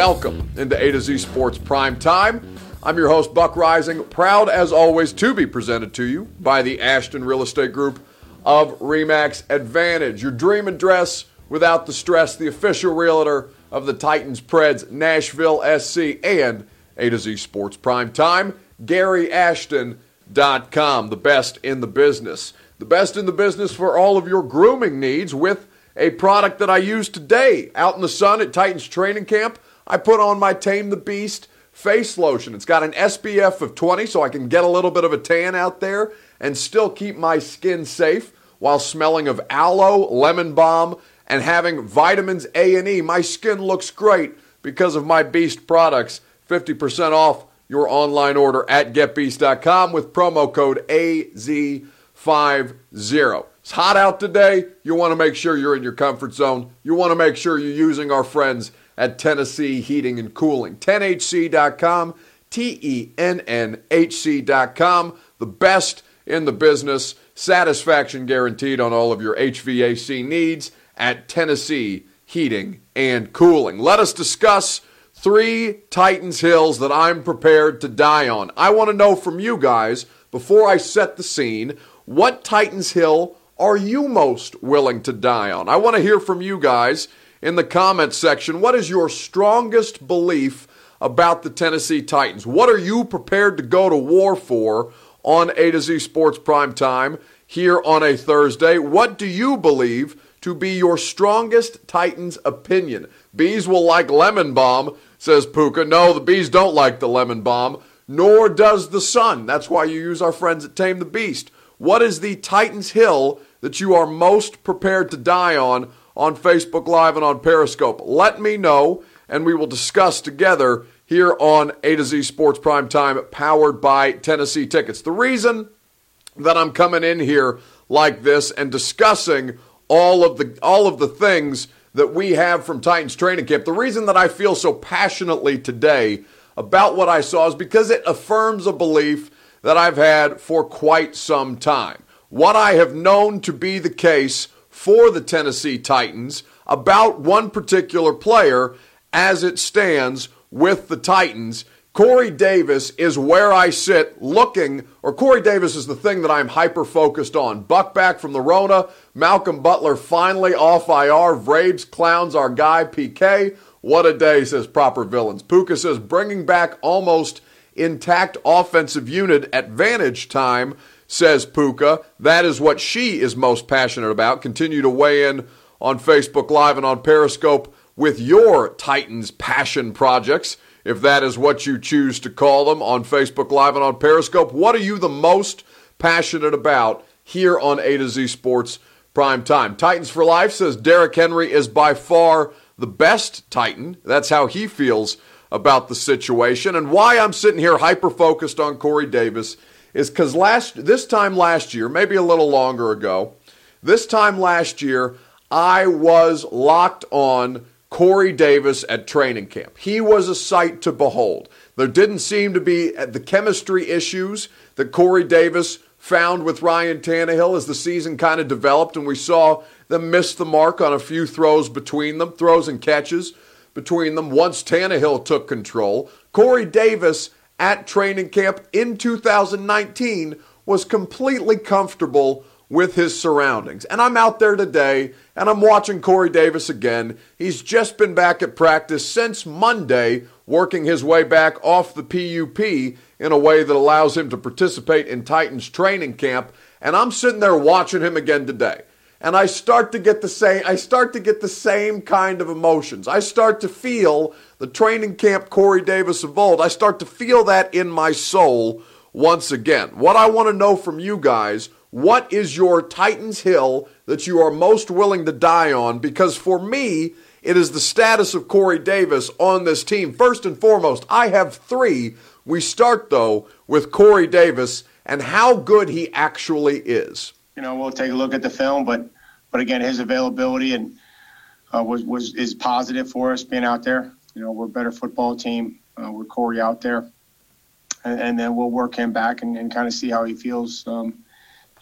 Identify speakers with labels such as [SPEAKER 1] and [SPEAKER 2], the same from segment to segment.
[SPEAKER 1] welcome into A to Z Sports Prime Time. I'm your host, Buck Reising, proud as always to be presented to you by the Ashton Real Estate Group of Remax Advantage. Your dream address without the stress, the official realtor of the Titans, Preds, Nashville SC, and A to Z Sports Prime Time, GaryAshton.com, the best in the business. The best in the business for all of your grooming needs with a product that I use today out in the sun at Titans training camp. I put on my Tame the Beast face lotion. It's got an SPF of 20 so I can get a little bit of a tan out there and still keep my skin safe while smelling of aloe, lemon balm, and having vitamins A and E. My skin looks great because of my Beast products. 50% off your online order at getbeast.com with promo code AZ50. It's hot out today. You want to make sure you're in your comfort zone. You want to make sure you're using our friends at Tennessee Heating and Cooling. TennHC.com, T E N N H C.com. The best in the business. Satisfaction guaranteed on all of your HVAC needs at Tennessee Heating and Cooling. Let us discuss three Titans hills that I'm prepared to die on. I want to know from you guys, before I set the scene, what Titans Hill are you most willing to die on? I want to hear from you guys in the comments section. What is your strongest belief about the Tennessee Titans? What are you prepared to go to war for on A to Z Sports Prime Time here on a Thursday? What do you believe to be your strongest Titans opinion? Bees will like lemon balm, says Puka. No, the bees don't like the lemon balm, nor does the sun. That's why you use our friends at Tame the Beast. What is the Titans Hill that you are most prepared to die on on Facebook Live and on Periscope? Let me know, and we will discuss together here on A to Z Sports Prime Time, powered by Tennessee Tickets. The reason that I'm coming in here like this and discussing all of the all of the things that we have from Titans training camp. The reason that I feel so passionately today about what I saw is because it affirms a belief that I've had for quite some time what I have known to be the case for the Tennessee Titans about one particular player as it stands with the Titans. Corey Davis is where I sit looking, or Corey Davis is the thing that I'm hyper focused on. Buck back from the Rona, Malcolm Butler finally off IR, Vrabes clowns our guy PK. What a day, says Proper Villains. Puka says bringing back almost intact offensive unit at vantage time says Puka. That is what she is most passionate about. Continue to weigh in on Facebook Live and on Periscope with your Titans passion projects, if that is what you choose to call them, on Facebook Live and on Periscope. What are you the most passionate about here on A to Z Sports Prime Time? Titans for Life says Derrick Henry is by far the best Titan. That's how he feels about the situation. And why I'm sitting here hyper focused on Corey Davis is because last this time last year, maybe a little longer ago, this time last year, I was locked on Corey Davis at training camp. He was a sight to behold. There didn't seem to be uh, the chemistry issues that Corey Davis found with Ryan Tannehill as the season kind of developed, and we saw them miss the mark on a few throws between them, throws and catches between them once Tannehill took control. Corey Davis at training camp in 2019 was completely comfortable with his surroundings. And I'm out there today and I'm watching Corey Davis again. He's just been back at practice since Monday, working his way back off the PUP in a way that allows him to participate in Titans training camp. And I'm sitting there watching him again today. And I start to get the same I start to get the same kind of emotions. I start to feel the training camp Corey Davis of old, I start to feel that in my soul once again. What I want to know from you guys, what is your Titans Hill that you are most willing to die on? Because for me, it is the status of Corey Davis on this team. First and foremost, I have three. We start, though, with Corey Davis and how good he actually is.
[SPEAKER 2] You know, we'll take a look at the film, but but again, his availability and uh, was was is positive for us being out there. You know, we're a better football team uh, with Corey out there, and, and, then we'll work him back and, and kind of see how he feels, um,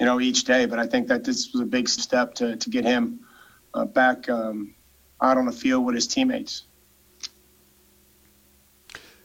[SPEAKER 2] you know, each day. But I think that this was a big step to, to get him uh, back um, out on the field with his teammates.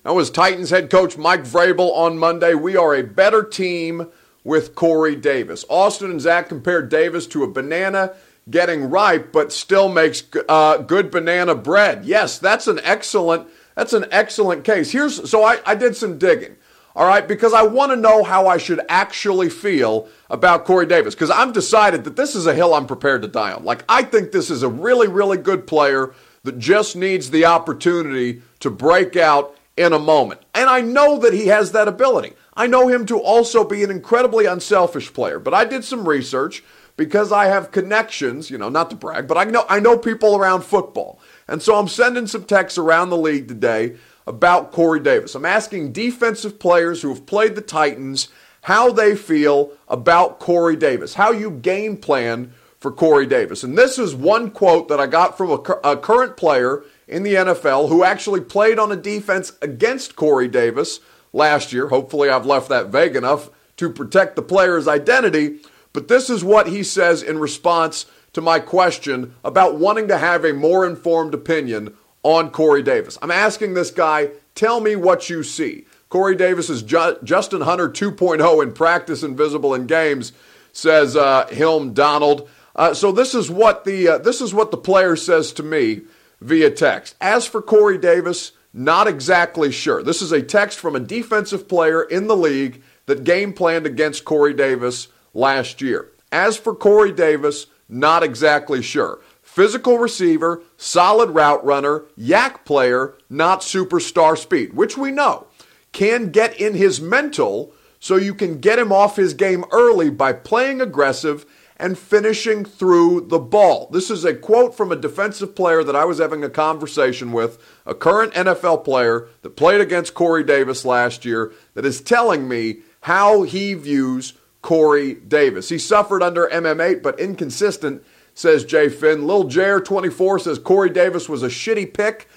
[SPEAKER 1] That was Titans head coach Mike Vrabel on Monday. We are a better team with Corey Davis. Austin and Zach compared Davis to a banana getting ripe, but still makes uh, good banana bread. Yes, that's an excellent that's an excellent case. Here's so I, I did some digging. All right, because I want to know how I should actually feel about Corey Davis. Because I've decided that this is a hill I'm prepared to die on. Like, I think this is a really, really good player that just needs the opportunity to break out in a moment. And I know that he has that ability. I know him to also be an incredibly unselfish player. But I did some research because I have connections, you know, not to brag, but I know I know people around football. And so I'm sending some texts around the league today about Corey Davis. I'm asking defensive players who have played the Titans how they feel about Corey Davis, how you game plan for Corey Davis. And this is one quote that I got from a, a current player in the NFL who actually played on a defense against Corey Davis last year. Hopefully, I've left that vague enough to protect the player's identity. But this is what he says in response to my question about wanting to have a more informed opinion on Corey Davis. I'm asking this guy, tell me what you see. Corey Davis is Ju- Justin Hunter 2.0 in practice invisible in games, says uh, Donald. Uh, so this is what the uh, this is what the player says to me via text. As for Corey Davis, not exactly sure. This is a text from a defensive player in the league that game planned against Corey Davis last year. As for Corey Davis, not exactly sure. Physical receiver, solid route runner, YAC player, not superstar speed, which we know can get in his mental so you can get him off his game early by playing aggressive and finishing through the ball. This is a quote from a defensive player that I was having a conversation with, a current NFL player that played against Corey Davis last year, that is telling me how he views Corey Davis. He suffered under MM8, but inconsistent says Jay Finn. Lil Jair24 says Corey Davis was a shitty pick.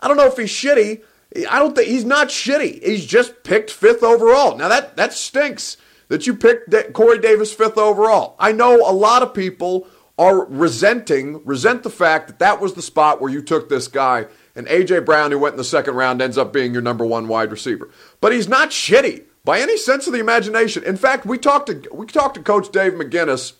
[SPEAKER 1] I don't know if he's shitty. I don't think he's not shitty. He's just picked fifth overall. Now that that stinks that you picked Corey Davis fifth overall. I know a lot of people are resenting resent the fact that that was the spot where you took this guy and AJ Brown who went in the second round ends up being your number 1 wide receiver. But he's not shitty by any sense of the imagination. In fact, we talked to we talked to coach Dave McGinnis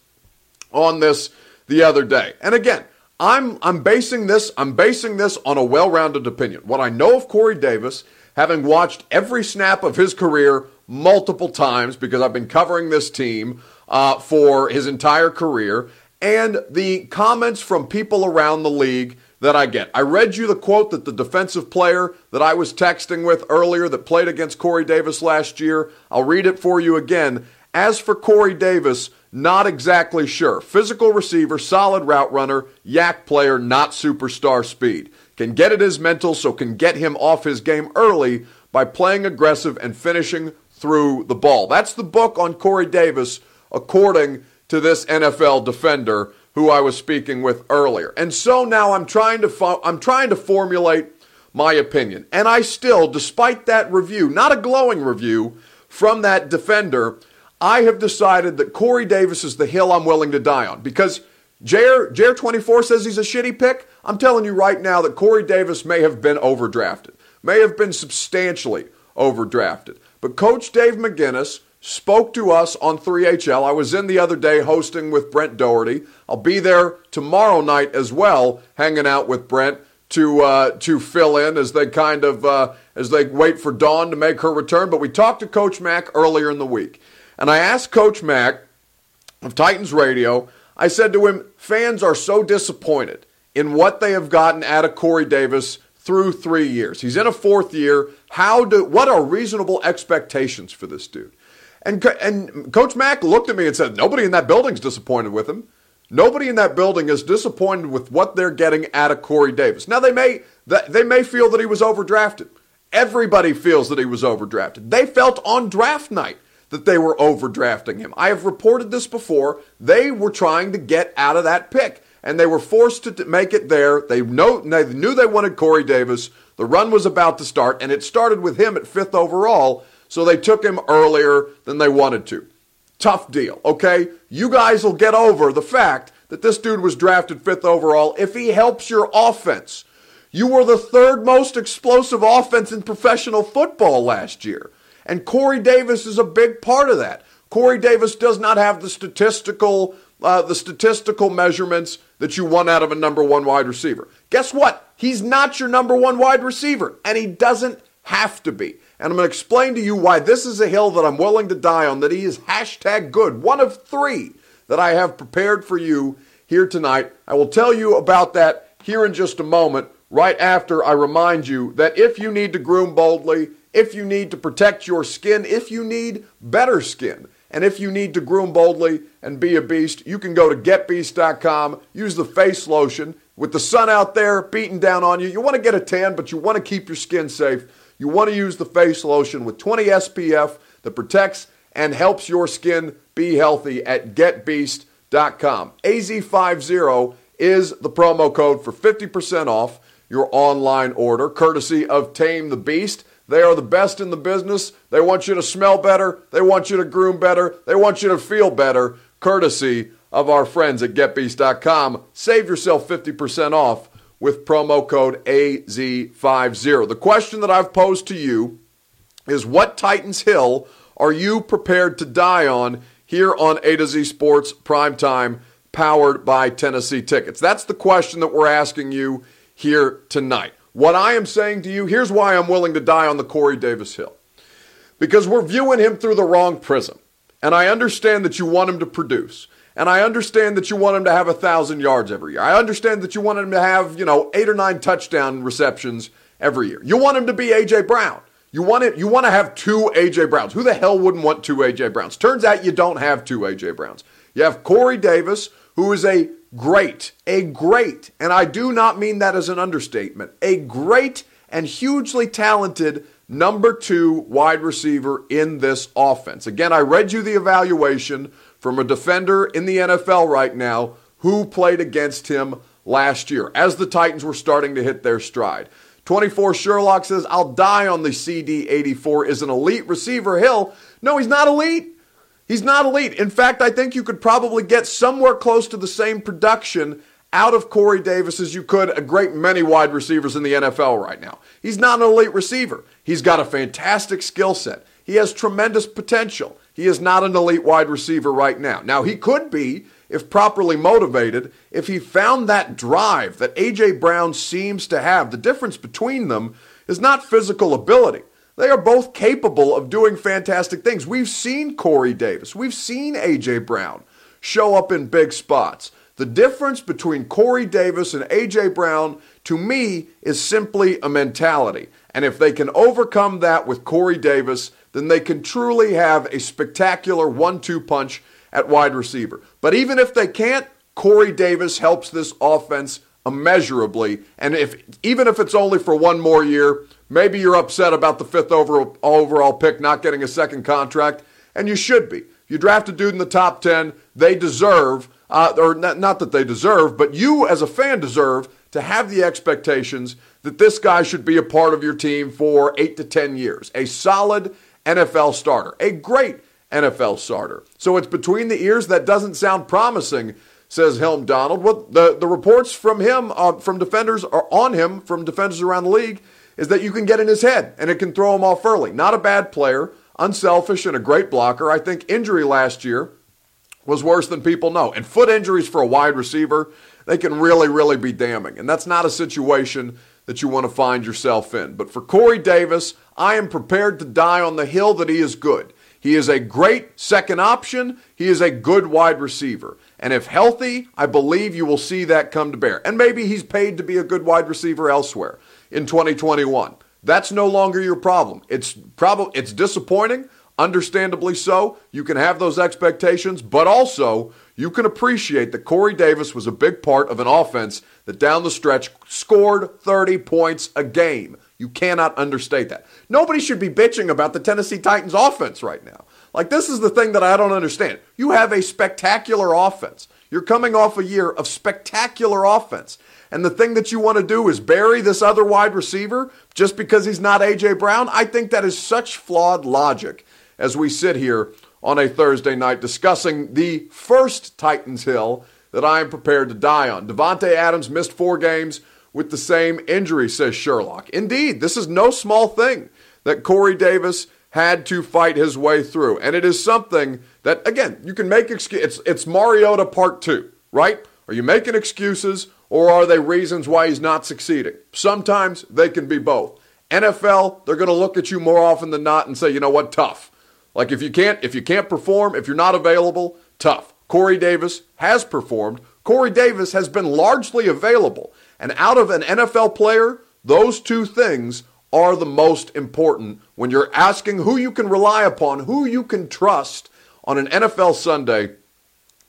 [SPEAKER 1] on this the other day. And again, I'm I'm basing this I'm basing this on a well-rounded opinion. What I know of Corey Davis, having watched every snap of his career multiple times because I've been covering this team uh, for his entire career, and the comments from people around the league that I get. I read you the quote that the defensive player that I was texting with earlier that played against Corey Davis last year. I'll read it for you again. As for Corey Davis, not exactly sure. Physical receiver, solid route runner, YAC player, not superstar speed. Can get at his mental, so can get him off his game early by playing aggressive and finishing through the ball. That's the book on Corey Davis, according to this NFL defender who I was speaking with earlier. And so now I'm trying to fo- I'm trying to formulate my opinion. And I still, despite that review, not a glowing review from that defender, I have decided that Corey Davis is the hill I'm willing to die on because Jair, Jair 24 says he's a shitty pick. I'm telling you right now that Corey Davis may have been overdrafted, may have been substantially overdrafted. But Coach Dave McGinnis spoke to us on 3HL. I was in the other day hosting with Brent Dougherty. I'll be there tomorrow night as well, hanging out with Brent to uh, to fill in as they kind of uh, as they wait for Dawn to make her return. But we talked to Coach Mack earlier in the week. And I asked Coach Mack of Titans Radio, I said to him, fans are so disappointed in what they have gotten out of Corey Davis through three years. He's in a fourth year. How do what are reasonable expectations for this dude? And and Coach Mack looked at me and said, nobody in that building's disappointed with him. Nobody in that building is disappointed with what they're getting out of Corey Davis. Now they may they may feel that he was overdrafted. Everybody feels that he was overdrafted. They felt on draft night that they were overdrafting him. I have reported this before. They were trying to get out of that pick, and they were forced to make it there. They, know, they knew they wanted Corey Davis. The run was about to start, and it started with him at fifth overall, so they took him earlier than they wanted to. Tough deal, okay? You guys will get over the fact that this dude was drafted fifth overall if he helps your offense. You were the third most explosive offense in professional football last year. And Corey Davis is a big part of that. Corey Davis does not have the statistical uh, the statistical measurements that you want out of a number one wide receiver. Guess what? He's not your number one wide receiver, and he doesn't have to be. And I'm going to explain to you why this is a hill that I'm willing to die on, that he is hashtag good, one of three that I have prepared for you here tonight. I will tell you about that here in just a moment, right after I remind you that if you need to groom boldly, if you need to protect your skin, if you need better skin, and if you need to groom boldly and be a beast, you can go to getbeast.com, use the face lotion. With the sun out there beating down on you, you want to get a tan, but you want to keep your skin safe. You want to use the face lotion with 20 SPF that protects and helps your skin be healthy at getbeast.com. AZ50 is the promo code for 50% off your online order, courtesy of Tame the Beast. They are the best in the business. They want you to smell better. They want you to groom better. They want you to feel better, courtesy of our friends at GetBeast.com. Save yourself 50% off with promo code AZ50. The question that I've posed to you is what Titans Hill are you prepared to die on here on A to Z Sports Primetime, powered by Tennessee Tickets? That's the question that we're asking you here tonight. What I am saying to you, here's why I'm willing to die on the Corey Davis Hill. Because we're viewing him through the wrong prism. And I understand that you want him to produce. And I understand that you want him to have a thousand yards every year. I understand that you want him to have, you know, eight or nine touchdown receptions every year. You want him to be AJ Brown. You want it, you want to have two AJ Browns. Who the hell wouldn't want two AJ Browns? Turns out you don't have two AJ Browns. You have Corey Davis, who is a great, a great, and I do not mean that as an understatement, a great and hugely talented number two wide receiver in this offense. Again, I read you the evaluation from a defender in the NFL right now who played against him last year as the Titans were starting to hit their stride. 24 Sherlock says, I'll die on the CD 84 is an elite receiver. Hill, no, he's not elite. He's not elite. In fact, I think you could probably get somewhere close to the same production out of Corey Davis as you could a great many wide receivers in the NFL right now. He's not an elite receiver. He's got a fantastic skill set. He has tremendous potential. He is not an elite wide receiver right now. Now, he could be if properly motivated, if he found that drive that A.J. Brown seems to have. The difference between them is not physical ability. They are both capable of doing fantastic things. We've seen Corey Davis, we've seen A.J. Brown show up in big spots. The difference between Corey Davis and A.J. Brown, to me, is simply a mentality. And if they can overcome that with Corey Davis, then they can truly have a spectacular one two punch at wide receiver. But even if they can't, Corey Davis helps this offense immeasurably. And if even if it's only for one more year, maybe you're upset about the fifth overall, overall pick not getting a second contract, and you should be. If you draft a dude in the top 10, they deserve, uh, or not, not that they deserve, but you as a fan deserve to have the expectations that this guy should be a part of your team for eight to 10 years. A solid NFL starter, a great NFL starter. So it's between the ears that doesn't sound promising says Helm Donald. What the, the reports from him, uh, from defenders, are on him, from defenders around the league, is that you can get in his head and it can throw him off early. Not a bad player, unselfish, and a great blocker. I think injury last year was worse than people know. And foot injuries for a wide receiver, they can really, really be damning. And that's not a situation that you want to find yourself in. But for Corey Davis, I am prepared to die on the hill that he is good. He is a great second option. He is a good wide receiver. And if healthy, I believe you will see that come to bear. And maybe he's paid to be a good wide receiver elsewhere in 2021. That's no longer your problem. It's probably it's disappointing, understandably so. You can have those expectations, but also you can appreciate that Corey Davis was a big part of an offense that down the stretch scored 30 points a game. You cannot understate that. Nobody should be bitching about the Tennessee Titans offense right now. Like, this is the thing that I don't understand. You have a spectacular offense. You're coming off a year of spectacular offense. And the thing that you want to do is bury this other wide receiver just because he's not A.J. Brown. I think that is such flawed logic as we sit here on a Thursday night discussing the first Titans Hill that I am prepared to die on. Davante Adams missed four games with the same injury, says Sherlock. Indeed, this is no small thing that Corey Davis had to fight his way through. And it is something that, again, you can make excuses. It's, it's Mariota part two, right? Are you making excuses or are they reasons why he's not succeeding? Sometimes they can be both. NFL, they're going to look at you more often than not and say, you know what, tough. Like if you can't if you can't perform, if you're not available, tough. Corey Davis has performed. Corey Davis has been largely available. And out of an NFL player, those two things are the most important when you're asking who you can rely upon, who you can trust on an NFL Sunday.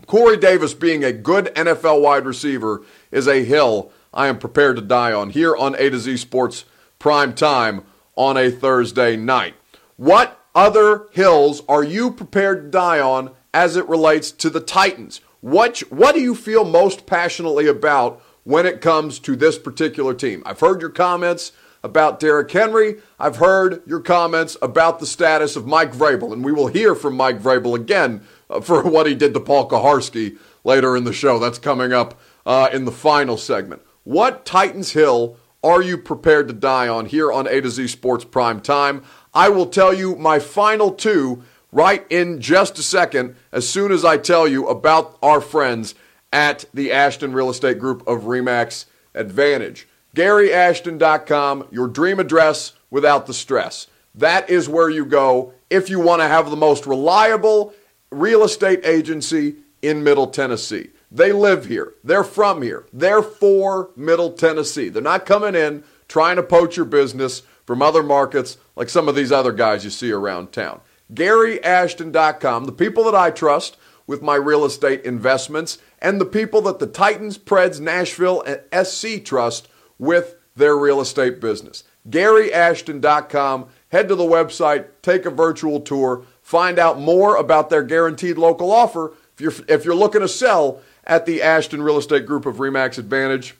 [SPEAKER 1] Corey Davis being a good NFL wide receiver is a hill I am prepared to die on here on A to Z Sports Prime Time on a Thursday night. What other hills are you prepared to die on as it relates to the Titans? What, what do you feel most passionately about when it comes to this particular team? I've heard your comments about Derrick Henry. I've heard your comments about the status of Mike Vrabel, and we will hear from Mike Vrabel again uh, for what he did to Paul Kuharsky later in the show. That's coming up uh, in the final segment. What Titans Hill are you prepared to die on here on A to Z Sports Prime Time? I will tell you my final two right in just a second as soon as I tell you about our friends at the Ashton Real Estate Group of Remax Advantage. GaryAshton.com, your dream address without the stress. That is where you go if you want to have the most reliable real estate agency in Middle Tennessee. They live here. They're from here. They're for Middle Tennessee. They're not coming in trying to poach your business from other markets like some of these other guys you see around town. GaryAshton.com, the people that I trust with my real estate investments, and the people that the Titans, Preds, Nashville, and SC trust with their real estate business. GaryAshton.com. Head to the website, take a virtual tour, find out more about their guaranteed local offer if you're, if you're looking to sell at the Ashton Real Estate Group of Remax Advantage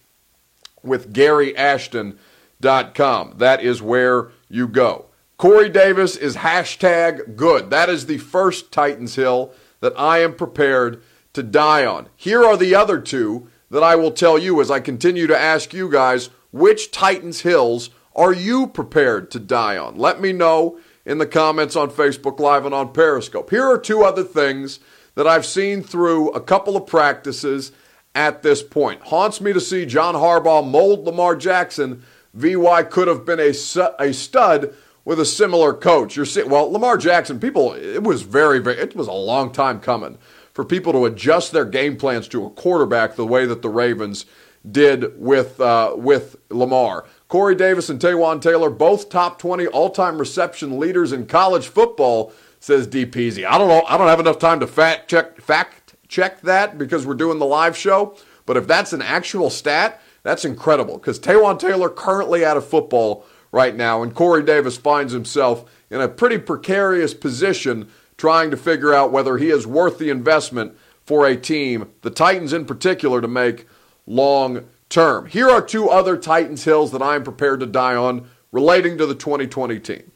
[SPEAKER 1] with GaryAshton.com com. That is where you go. Corey Davis is hashtag good. That is the first Titans Hill that I am prepared to die on. Here are the other two that I will tell you as I continue to ask you guys which Titans Hills are you prepared to die on? Let me know in the comments on Facebook Live and on Periscope. Here are two other things that I've seen through a couple of practices at this point. Haunts me to see John Harbaugh mold Lamar Jackson VY could have been a, a stud with a similar coach. You're seeing, well, Lamar Jackson, people, it was very, very, it was a long time coming for people to adjust their game plans to a quarterback the way that the Ravens did with, uh, with Lamar. Corey Davis and Taywan Taylor, both top 20 all time reception leaders in college football, says DPZ. I don't know, I don't have enough time to fact check, fact check that because we're doing the live show, but if that's an actual stat, that's incredible because Taywan Taylor currently out of football right now, and Corey Davis finds himself in a pretty precarious position trying to figure out whether he is worth the investment for a team, the Titans in particular, to make long term. Here are two other Titans hills that I am prepared to die on relating to the 2020 team.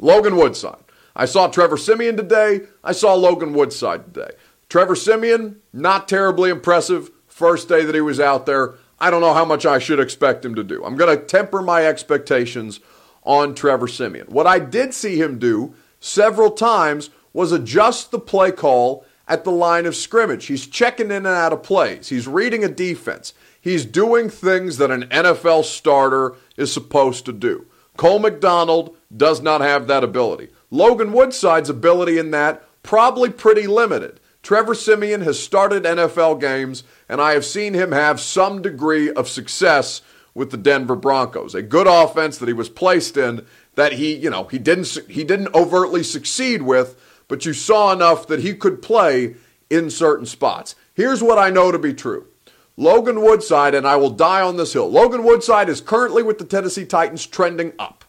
[SPEAKER 1] Logan Woodside. I saw Trevor Siemian today. I saw Logan Woodside today. Trevor Siemian, not terribly impressive. First day that he was out there. I don't know how much I should expect him to do. I'm going to temper my expectations on Trevor Siemian. What I did see him do several times was adjust the play call at the line of scrimmage. He's checking in and out of plays. He's reading a defense. He's doing things that an NFL starter is supposed to do. Cole McDonald does not have that ability. Logan Woodside's ability in that probably pretty limited. Trevor Siemian has started NFL games, and I have seen him have some degree of success with the Denver Broncos. A good offense that he was placed in that he, you know, he didn't he didn't overtly succeed with, but you saw enough that he could play in certain spots. Here's what I know to be true. Logan Woodside, and I will die on this hill. Logan Woodside is currently with the Tennessee Titans trending up.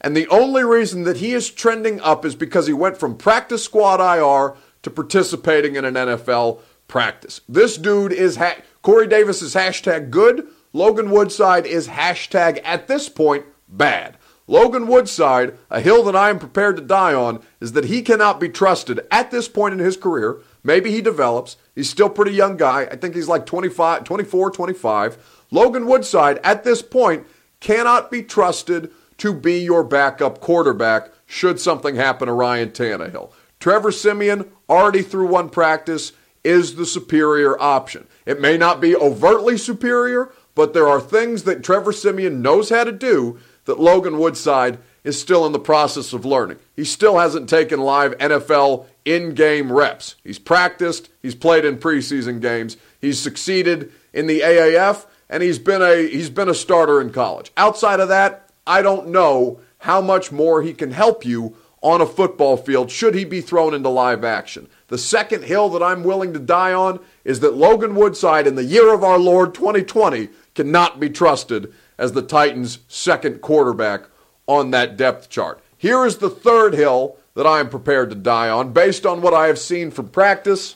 [SPEAKER 1] And the only reason that he is trending up is because he went from practice squad IR to participating in an NFL practice. This dude is ha- Corey Davis is hashtag good. Logan Woodside is hashtag at this point bad. Logan Woodside, a hill that I am prepared to die on, is that he cannot be trusted at this point in his career. Maybe he develops. He's still a pretty young guy. I think he's like 25, 24, 25. Logan Woodside, at this point, cannot be trusted to be your backup quarterback should something happen to Ryan Tannehill. Trevor Siemian, already through one practice, is the superior option. It may not be overtly superior, but there are things that Trevor Siemian knows how to do that Logan Woodside is still in the process of learning. He still hasn't taken live NFL in game reps. He's practiced, he's played in preseason games, he's succeeded in the AAF, and he's been a he's been a starter in college. Outside of that, I don't know how much more he can help you on a football field should he be thrown into live action. The second hill that I'm willing to die on is that Logan Woodside in the year of our Lord 2020 cannot be trusted as the Titans' second quarterback on that depth chart. Here is the third hill that I am prepared to die on based on what I have seen from practice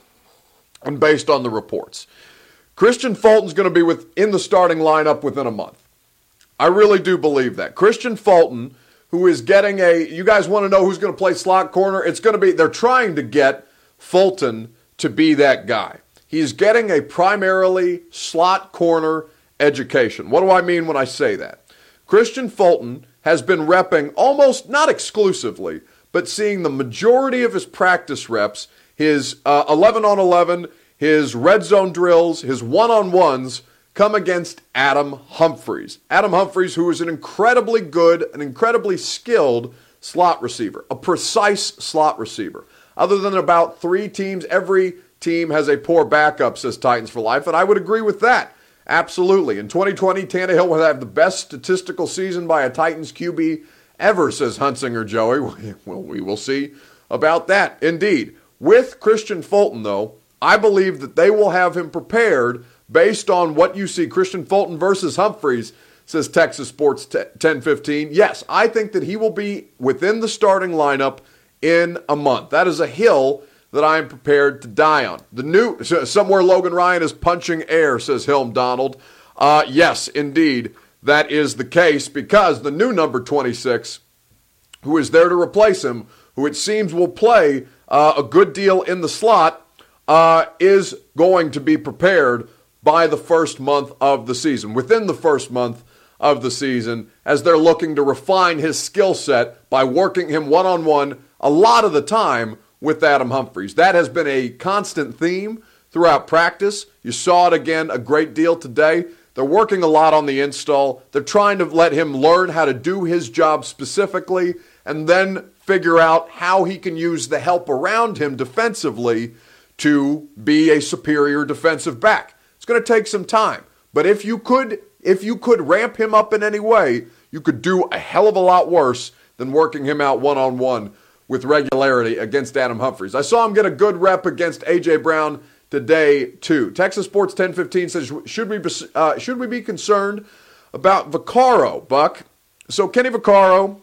[SPEAKER 1] and based on the reports. Kristian Fulton's going to be within the starting lineup within a month. I really do believe that. Kristian Fulton, who is getting a, you guys want to know who's going to play slot corner? It's going to be, they're trying to get Fulton to be that guy. He's getting a primarily slot corner education. What do I mean when I say that? Kristian Fulton has been repping almost not exclusively, but seeing the majority of his practice reps, his uh, 11 on 11, his red zone drills, his one on ones come against Adam Humphries. Adam Humphries, who is an incredibly good, an incredibly skilled slot receiver, a precise slot receiver. Other than about three teams, every team has a poor backup, says Titans for Life, and I would agree with that. Absolutely. In 2020, Tannehill will have the best statistical season by a Titans QB ever, says Hunsinger Joey. Well, we will see about that. Indeed. With Kristian Fulton, though, I believe that they will have him prepared based on what you see. Kristian Fulton versus Humphries, says Texas Sports 1015. Yes, I think that he will be within the starting lineup in a month. That is a hill that I am prepared to die on. The new somewhere Logan Ryan is punching air, says Hilm Donald. Uh, yes, indeed, that is the case because the new number 26, who is there to replace him, who it seems will play uh, a good deal in the slot, uh, is going to be prepared by the first month of the season. Within the first month of the season, as they're looking to refine his skill set by working him one on one a lot of the time with Adam Humphries. That has been a constant theme throughout practice. You saw it again a great deal today. They're working a lot on the install. They're trying to let him learn how to do his job specifically and then figure out how he can use the help around him defensively to be a superior defensive back. Going to take some time, but if you could if you could ramp him up in any way, you could do a hell of a lot worse than working him out one on one with regularity against Adam Humphries. I saw him get a good rep against A.J. Brown today, too. Texas Sports 1015 says, should we, be, uh, should we be concerned about Vaccaro, Buck? So, Kenny Vaccaro,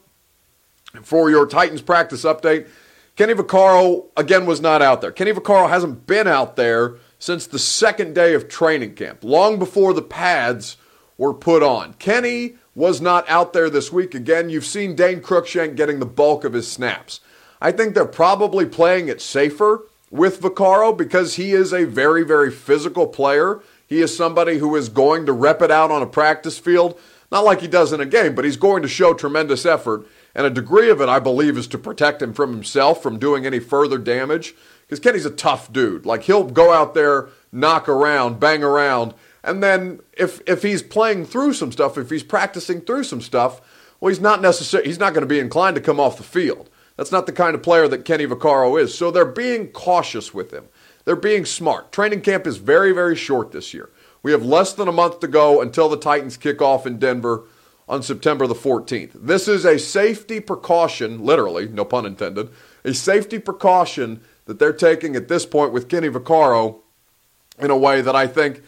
[SPEAKER 1] for your Titans practice update, Kenny Vaccaro, again, was not out there. Kenny Vaccaro hasn't been out there since the second day of training camp, long before the pads were put on. Kenny was not out there this week. Again, you've seen Dane Cruikshank getting the bulk of his snaps. I think they're probably playing it safer with Vaccaro because he is a very, very physical player. He is somebody who is going to rep it out on a practice field, not like he does in a game, but he's going to show tremendous effort. And a degree of it, I believe, is to protect him from himself from doing any further damage. Because Kenny's a tough dude. Like he'll go out there, knock around, bang around, and then if if he's playing through some stuff, if he's practicing through some stuff, well, he's not necessarily he's not going to be inclined to come off the field. That's not the kind of player that Kenny Vaccaro is. So they're being cautious with him. They're being smart. Training camp is very, very short this year. We have less than a month to go until the Titans kick off in Denver on September the 14th. This is a safety precaution, literally, no pun intended, a safety precaution that they're taking at this point with Kenny Vaccaro in a way that I think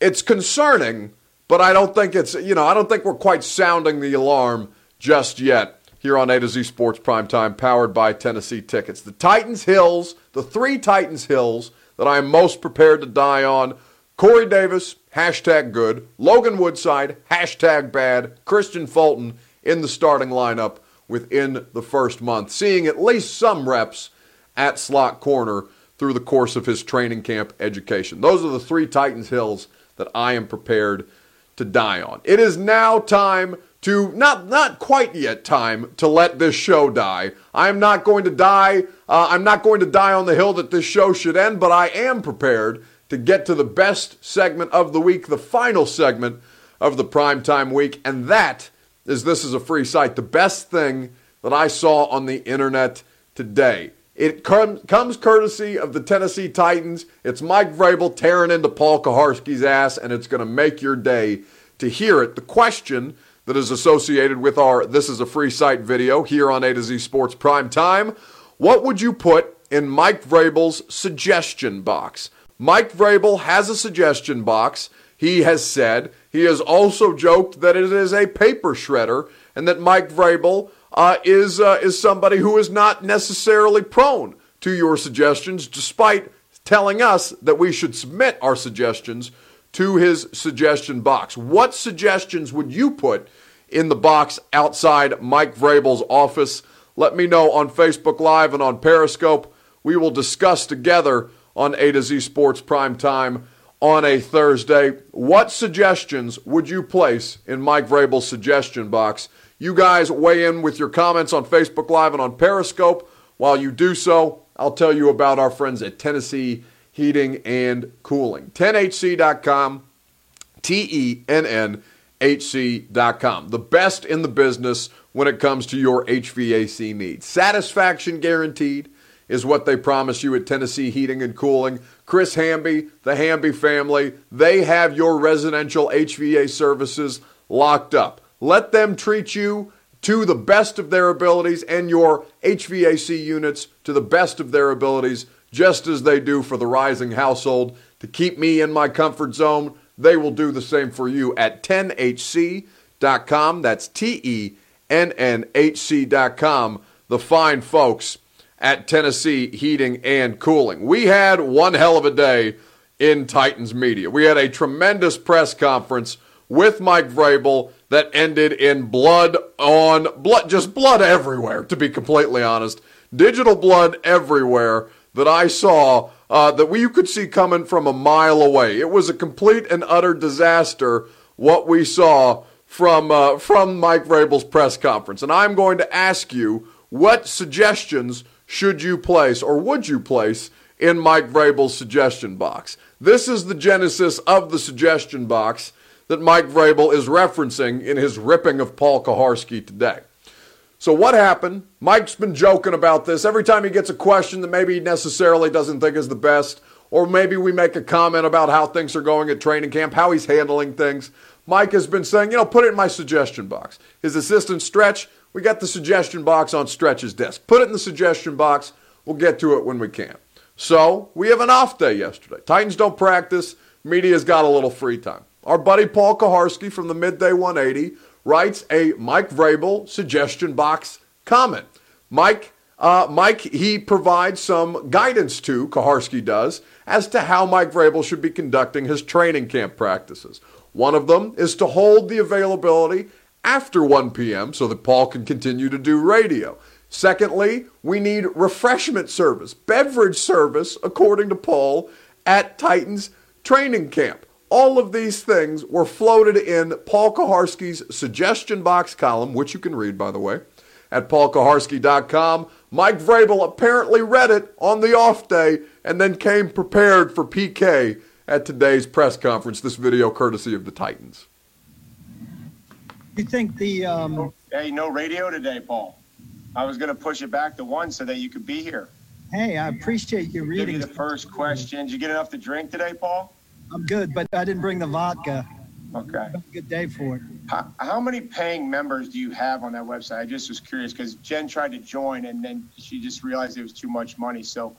[SPEAKER 1] it's concerning, but I don't think it's, you know, I don't think we're quite sounding the alarm just yet here on A to Z Sports Primetime, powered by Tennessee Tickets. The Titans Hills, the three Titans Hills that I am most prepared to die on. Corey Davis, hashtag good, Logan Woodside, hashtag bad, Kristian Fulton in the starting lineup within the first month, seeing at least some reps at slot corner through the course of his training camp education. Those are the three Titans Hills that I am prepared to die on. It is now time to not not quite yet time to let this show die. I am not going to die. Uh, I'm not going to die on the hill that this show should end, but I am prepared to get to the best segment of the week, the final segment of the primetime week, and that is this is a free site. The best thing that I saw on the internet today. It com- comes courtesy of the Tennessee Titans. It's Mike Vrabel tearing into Paul Kuharsky's ass, and it's going to make your day to hear it. The question that is associated with our This is a Free Site video here on A to Z Sports Prime Time what would you put in Mike Vrabel's suggestion box? Mike Vrabel has a suggestion box. He has said, he has also joked that it is a paper shredder and that Mike Vrabel uh, is, uh, is somebody who is not necessarily prone to your suggestions, despite telling us that we should submit our suggestions to his suggestion box. What suggestions would you put in the box outside Mike Vrabel's office? Let me know on Facebook Live and on Periscope. We will discuss together on A to Z Sports Prime Time on a Thursday. What suggestions would you place in Mike Vrabel's suggestion box? You guys weigh in with your comments on Facebook Live and on Periscope. While you do so, I'll tell you about our friends at Tennessee Heating and Cooling. TennHC.com, T E N N H C.com. The best in the business when it comes to your HVAC needs. Satisfaction guaranteed is what they promise you at Tennessee Heating and Cooling. Chris Hamby, the Hamby family, they have your residential HVAC services locked up. Let them treat you to the best of their abilities and your HVAC units to the best of their abilities, just as they do for the Reising household. To keep me in my comfort zone, they will do the same for you at TennHC.com. That's T E N N H C.com. The fine folks at Tennessee Heating and Cooling. We had one hell of a day in Titans media. We had a tremendous press conference with Mike Vrabel that ended in blood on blood, just blood everywhere, to be completely honest. Digital blood everywhere that I saw uh, that we, you could see coming from a mile away. It was a complete and utter disaster what we saw from uh, from Mike Vrabel's press conference. And I'm going to ask you what suggestions should you place or would you place in Mike Vrabel's suggestion box? This is the genesis of the suggestion box that Mike Vrabel is referencing in his ripping of Paul Kuharsky today. So what happened? Mike's been joking about this every time he gets a question that maybe he necessarily doesn't think is the best, or maybe we make a comment about how things are going at training camp, how he's handling things. Mike has been saying, you know, put it in my suggestion box. His assistant Stretch, we got the suggestion box on Stretch's desk. Put it in the suggestion box. We'll get to it when we can. So we have an off day yesterday. Titans don't practice. Media's got a little free time. Our buddy Paul Kuharsky from the Midday 180 writes a Mike Vrabel suggestion box comment. Mike, uh, Mike, he provides some guidance to Kuharsky does as to how Mike Vrabel should be conducting his training camp practices. One of them is to hold the availability after 1 p.m. so that Paul can continue to do radio. Secondly, we need refreshment service, beverage service, according to Paul, at Titans training camp. All of these things were floated in Paul Kuharsky's suggestion box column, which you can read, by the way, at paulkuharsky.com. Mike Vrabel apparently read it on the off day and then came prepared for PK at today's press conference. This video courtesy of the Titans.
[SPEAKER 3] You think the um,
[SPEAKER 2] Hey, no radio today, Paul. I was going to push it back to one so that you could be here.
[SPEAKER 3] hey, I appreciate you
[SPEAKER 2] Give
[SPEAKER 3] reading.
[SPEAKER 2] you the first question. Did you get enough to drink today, Paul?
[SPEAKER 3] I'm good, but I didn't bring the vodka.
[SPEAKER 2] Okay.
[SPEAKER 3] Good day for it.
[SPEAKER 2] How, how many paying members do you have on that website? I just was curious because Jen tried to join and then she just realized it was too much money. So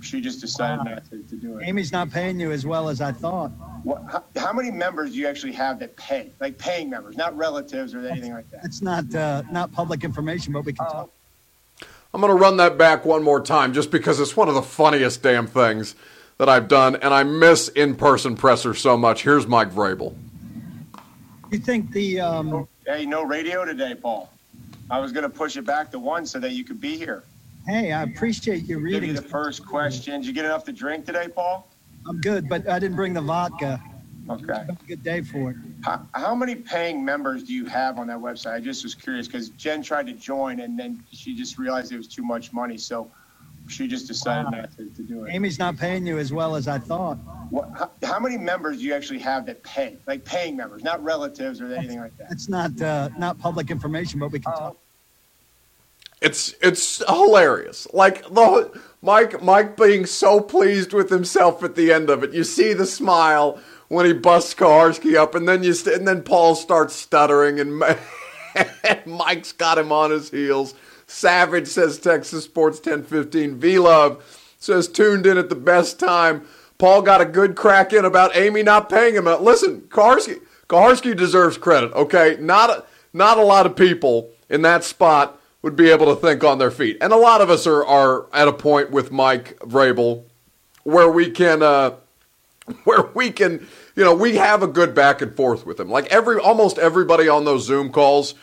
[SPEAKER 2] she just decided not to, to do it.
[SPEAKER 3] Amy's not paying you as well as I thought.
[SPEAKER 2] What, how, how many members do you actually have that pay? Like paying members, not relatives or anything like that?
[SPEAKER 3] It's not uh, not public information, but we can talk.
[SPEAKER 1] I'm going to run that back one more time just because it's one of the funniest damn things that I've done, and I miss in person pressers so much. Here's Mike Vrabel.
[SPEAKER 3] You think the um,
[SPEAKER 2] Hey, no radio today, Paul. I was going to push it back to one so that you could be here.
[SPEAKER 3] hey, I appreciate you
[SPEAKER 2] Give
[SPEAKER 3] reading.
[SPEAKER 2] you the first question. Did you get enough to drink today, Paul?
[SPEAKER 3] I'm good, but I didn't bring the vodka.
[SPEAKER 2] Okay.
[SPEAKER 3] A good day for it.
[SPEAKER 2] How, how many paying members do you have on that website? I just was curious because Jen tried to join and then she just realized it was too much money, so she just decided
[SPEAKER 3] Wow.
[SPEAKER 2] not to, to do it.
[SPEAKER 3] Amy's not paying you as well as I thought.
[SPEAKER 2] What, how, how many members do you actually have that pay? Like paying members, not relatives or anything like that.
[SPEAKER 3] It's not uh, not public information, but we can talk.
[SPEAKER 1] It's it's hilarious. Like the Mike Mike being so pleased with himself at the end of it. You see the smile when he busts Kuharsky up, and then you st- and then Paul starts stuttering, and, Ma- and Mike's got him on his heels. Savage says Texas Sports 1015. V Love says tuned in at the best time. Paul got a good crack in about Amy not paying him. Listen, Kuharsky Kuharsky deserves credit. Okay, not a, not a lot of people in that spot would be able to think on their feet, and a lot of us are are at a point with Mike Vrabel where we can uh, where we can you know we have a good back and forth with him. Like every almost everybody on those Zoom calls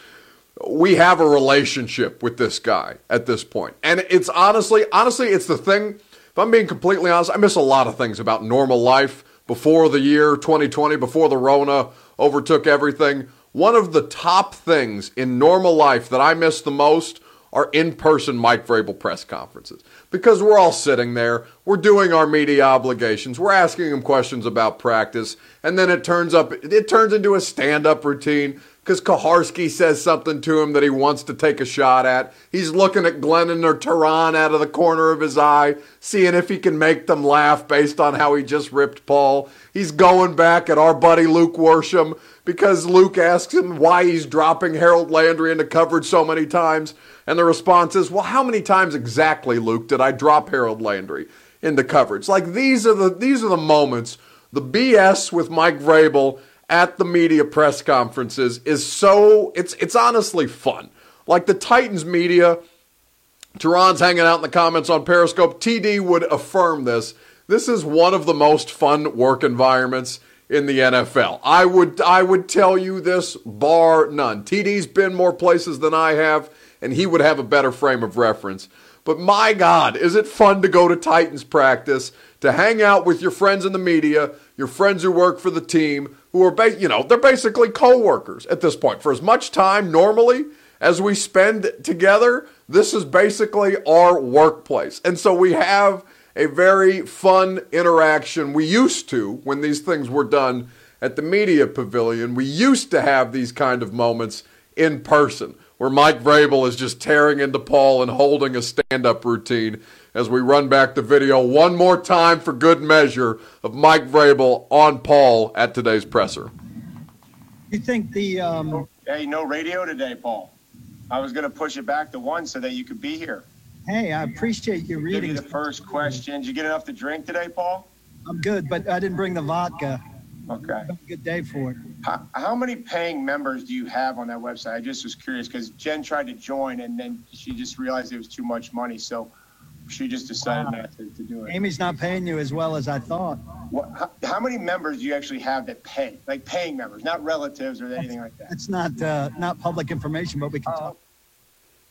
[SPEAKER 1] we have a relationship with this guy at this point. And it's honestly, honestly, it's the thing. If I'm being completely honest, I miss a lot of things about normal life before the year 2020, before the Rona overtook everything. One of the top things in normal life that I miss the most are in person Mike Vrabel press conferences because we're all sitting there, we're doing our media obligations, we're asking him questions about practice, and then it turns up it turns into a stand up routine because Kuharsky says something to him that he wants to take a shot at. He's looking at Glennon or Tehran out of the corner of his eye, seeing if he can make them laugh based on how he just ripped Paul. He's going back at our buddy Luke Worsham because Luke asks him why he's dropping Harold Landry into coverage so many times. And the response is, well, how many times exactly, Luke, did I drop Harold Landry into coverage? Like these are the these are the moments. The BS with Mike Vrabel at the media press conferences is so it's it's honestly fun. Like the Titans media, Tehran's hanging out in the comments on Periscope. TD would affirm this. This is one of the most fun work environments in the NFL. I would I would tell you this bar none. TD's been more places than I have, and he would have a better frame of reference. But my God, is it fun to go to Titans practice, to hang out with your friends in the media, your friends who work for the team, who are, ba- you know, they're basically co-workers at this point. For as much time normally as we spend together, this is basically our workplace. And so we have a very fun interaction. We used to, when these things were done at the media pavilion, we used to have these kind of moments in person where Mike Vrabel is just tearing into Paul and holding a stand up routine as we run back the video one more time for good measure of Mike Vrabel on Paul at today's presser.
[SPEAKER 3] You think the um,
[SPEAKER 2] Hey, no radio today, Paul. I was going to push it back to one so that you could be here.
[SPEAKER 3] hey, I appreciate you
[SPEAKER 2] Give
[SPEAKER 3] reading.
[SPEAKER 2] the first question. Did you get enough to drink today, Paul?
[SPEAKER 3] I'm good, but I didn't bring the vodka.
[SPEAKER 2] Okay.
[SPEAKER 3] Good day for it.
[SPEAKER 2] How, how many paying members do you have on that website? I just was curious because Jen tried to join and then she just realized it was too much money, so she just decided
[SPEAKER 3] Wow.
[SPEAKER 2] not to, to do it.
[SPEAKER 3] Amy's not paying you as well as I thought.
[SPEAKER 2] What, how, how many members do you actually have that pay? Like paying members, not relatives or anything like that.
[SPEAKER 3] It's not uh, not public information, but we can talk.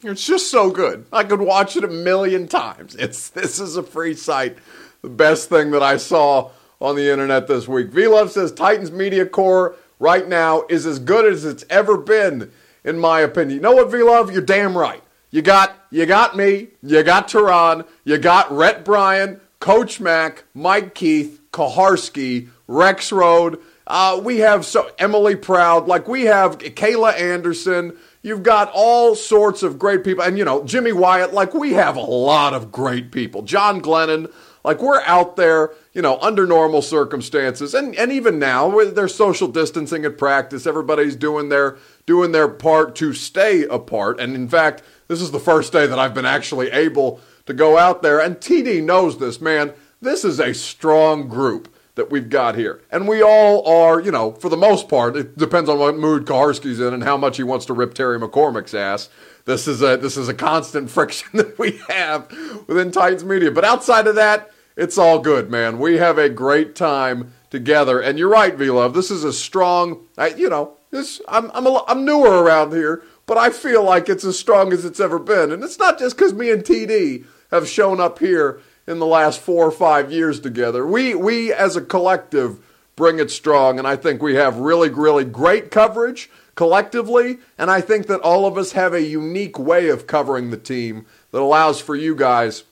[SPEAKER 1] It's just so good. I could watch it a million times. It's this is a free site. The best thing that I saw on the internet this week. V Love says Titans Media Corps right now is as good as it's ever been, in my opinion. You know what, V Love? You're damn right. You got you got me, you got Tehran, you got Rhett Bryan, Coach Mack, Mike Keith, Kuharsky, Rex Road. Uh, we have so Emily Proud, like we have Kayla Anderson. You've got all sorts of great people, and you know Jimmy Wyatt. Like we have a lot of great people. John Glennon. Like we're out there, you know, under normal circumstances, and and even now, there's social distancing at practice, everybody's doing their doing their part to stay apart. And in fact, this is the first day that I've been actually able to go out there. And TD knows this, man. This is a strong group that we've got here. And we all are, you know, for the most part, it depends on what mood Kuharsky's in and how much he wants to rip Terry McCormick's ass. This is a this is a constant friction that we have within Titans media. But outside of that, it's all good, man. We have a great time together. And you're right, V Love. This is a strong, I, you know, this I'm I'm a, I'm newer around here, but I feel like it's as strong as it's ever been. And it's not just because me and TD have shown up here in the last four or five years together. We we as a collective bring it strong. And I think we have really, really great coverage collectively. And I think that all of us have a unique way of covering the team that allows for you guys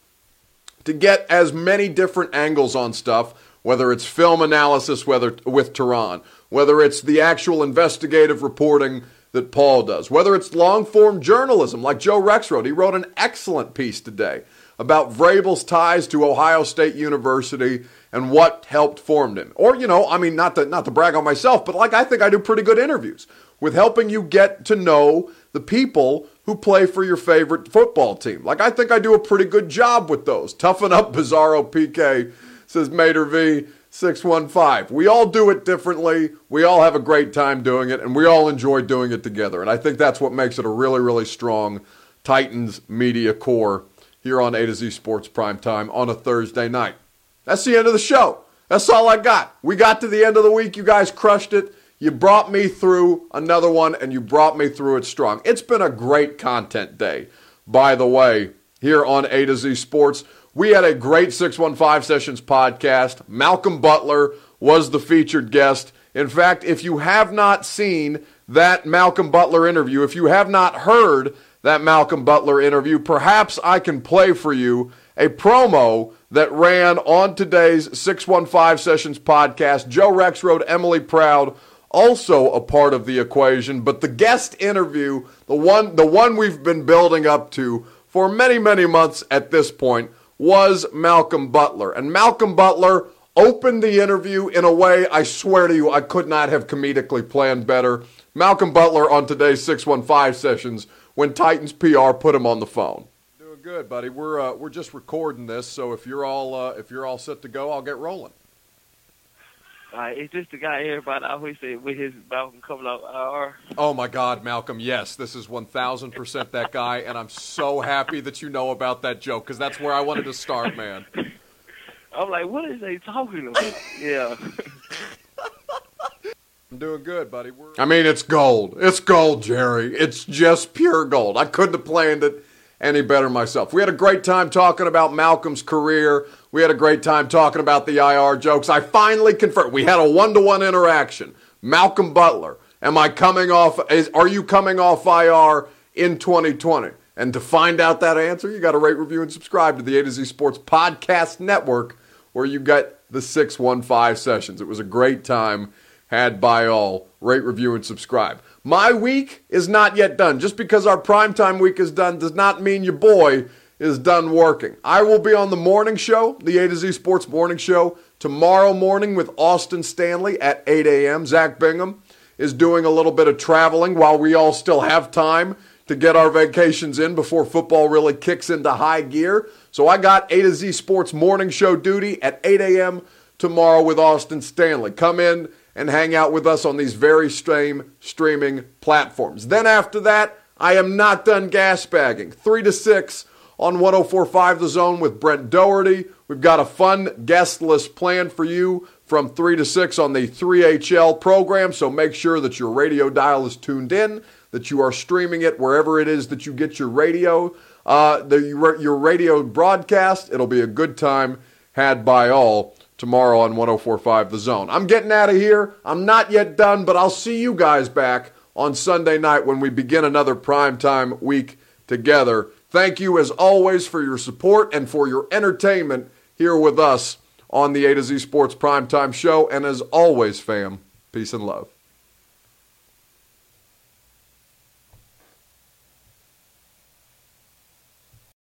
[SPEAKER 1] to get as many different angles on stuff, whether it's film analysis, whether with Tehran, whether it's the actual investigative reporting that Paul does, whether it's long form journalism like Joe Rexrode. He wrote an excellent piece today about Vrabel's ties to Ohio State University and what helped form him. Or, you know, I mean, not to, not to brag on myself, but like I think I do pretty good interviews with helping you get to know the people who play for your favorite football team. Like I think I do a pretty good job with those. Toughen up, Bizarro PK, says Mater V. 615. We all do it differently. We all have a great time doing it, and we all enjoy doing it together. And I think that's what makes it a really, really strong Titans media corps here on A to Z Sports Prime Time on a Thursday night. That's the end of the show. That's all I got. We got to the end of the week. You guys crushed it. You brought me through another one, and you brought me through it strong. It's been a great content day, by the way, here on A to Z Sports. We had a great 615 Sessions podcast. Malcolm Butler was the featured guest. In fact, if you have not seen that Malcolm Butler interview, if you have not heard that Malcolm Butler interview, perhaps I can play for you a promo that ran on today's 615 Sessions podcast. Joe Rexrode, Emily Proud, also a part of the equation, but the guest interview, the one the one we've been building up to for many, many months at this point, was Malcolm Butler. And Malcolm Butler opened the interview in a way I swear to you I could not have comedically planned better. Malcolm Butler on today's 615 sessions when Titans PR put him on the phone. Doing good, buddy. We're uh, we're just recording this, so if you're all uh, if you're all set to go, I'll get rolling.
[SPEAKER 4] Uh, it's just the guy everybody always say with his Malcolm coming out IR.
[SPEAKER 1] Oh my God, Malcolm! Yes, this is one thousand percent that guy, and I'm so happy that you know about that joke because that's where I wanted to start, man.
[SPEAKER 4] I'm like, what is they talking about? yeah.
[SPEAKER 1] I'm doing good, buddy. We're... I mean, it's gold. It's gold, Jerry. It's just pure gold. I couldn't have planned it any better myself. We had a great time talking about Malcolm's career. We had a great time talking about the IR jokes. I finally confirmed. We had a one to one interaction. Malcolm Butler, am I coming off? Is, are you coming off IR in 2020? And to find out that answer, you got to rate, review, and subscribe to the A to Z Sports Podcast Network, where you get the 615 sessions. It was a great time had by all. Rate, review, and subscribe. My week is not yet done. Just because our primetime week is done does not mean your boy is done working. I will be on the morning show, the A to Z Sports Morning Show, tomorrow morning with Austin Stanley at 8 a.m. Zach Bingham is doing a little bit of traveling while we all still have time to get our vacations in before football really kicks into high gear. So I got A to Z Sports Morning Show duty at 8 a.m. tomorrow with Austin Stanley. Come in and hang out with us on these very same streaming platforms. Then after that, I am not done gas bagging. 3 to 6 on 1045 The Zone with Brent Dougherty. We've got a fun guest list planned for you from 3 to 6 on the 3HL program, so make sure that your radio dial is tuned in, that you are streaming it wherever it is that you get your radio, uh, the, your radio broadcast. It'll be a good time had by all tomorrow on 1045 The Zone. I'm getting out of here. I'm not yet done, but I'll see you guys back on Sunday night when we begin another primetime week together. Thank you, as always, for your support and for your entertainment here with us on the A to Z Sports Primetime Show. And as always, fam, peace and love.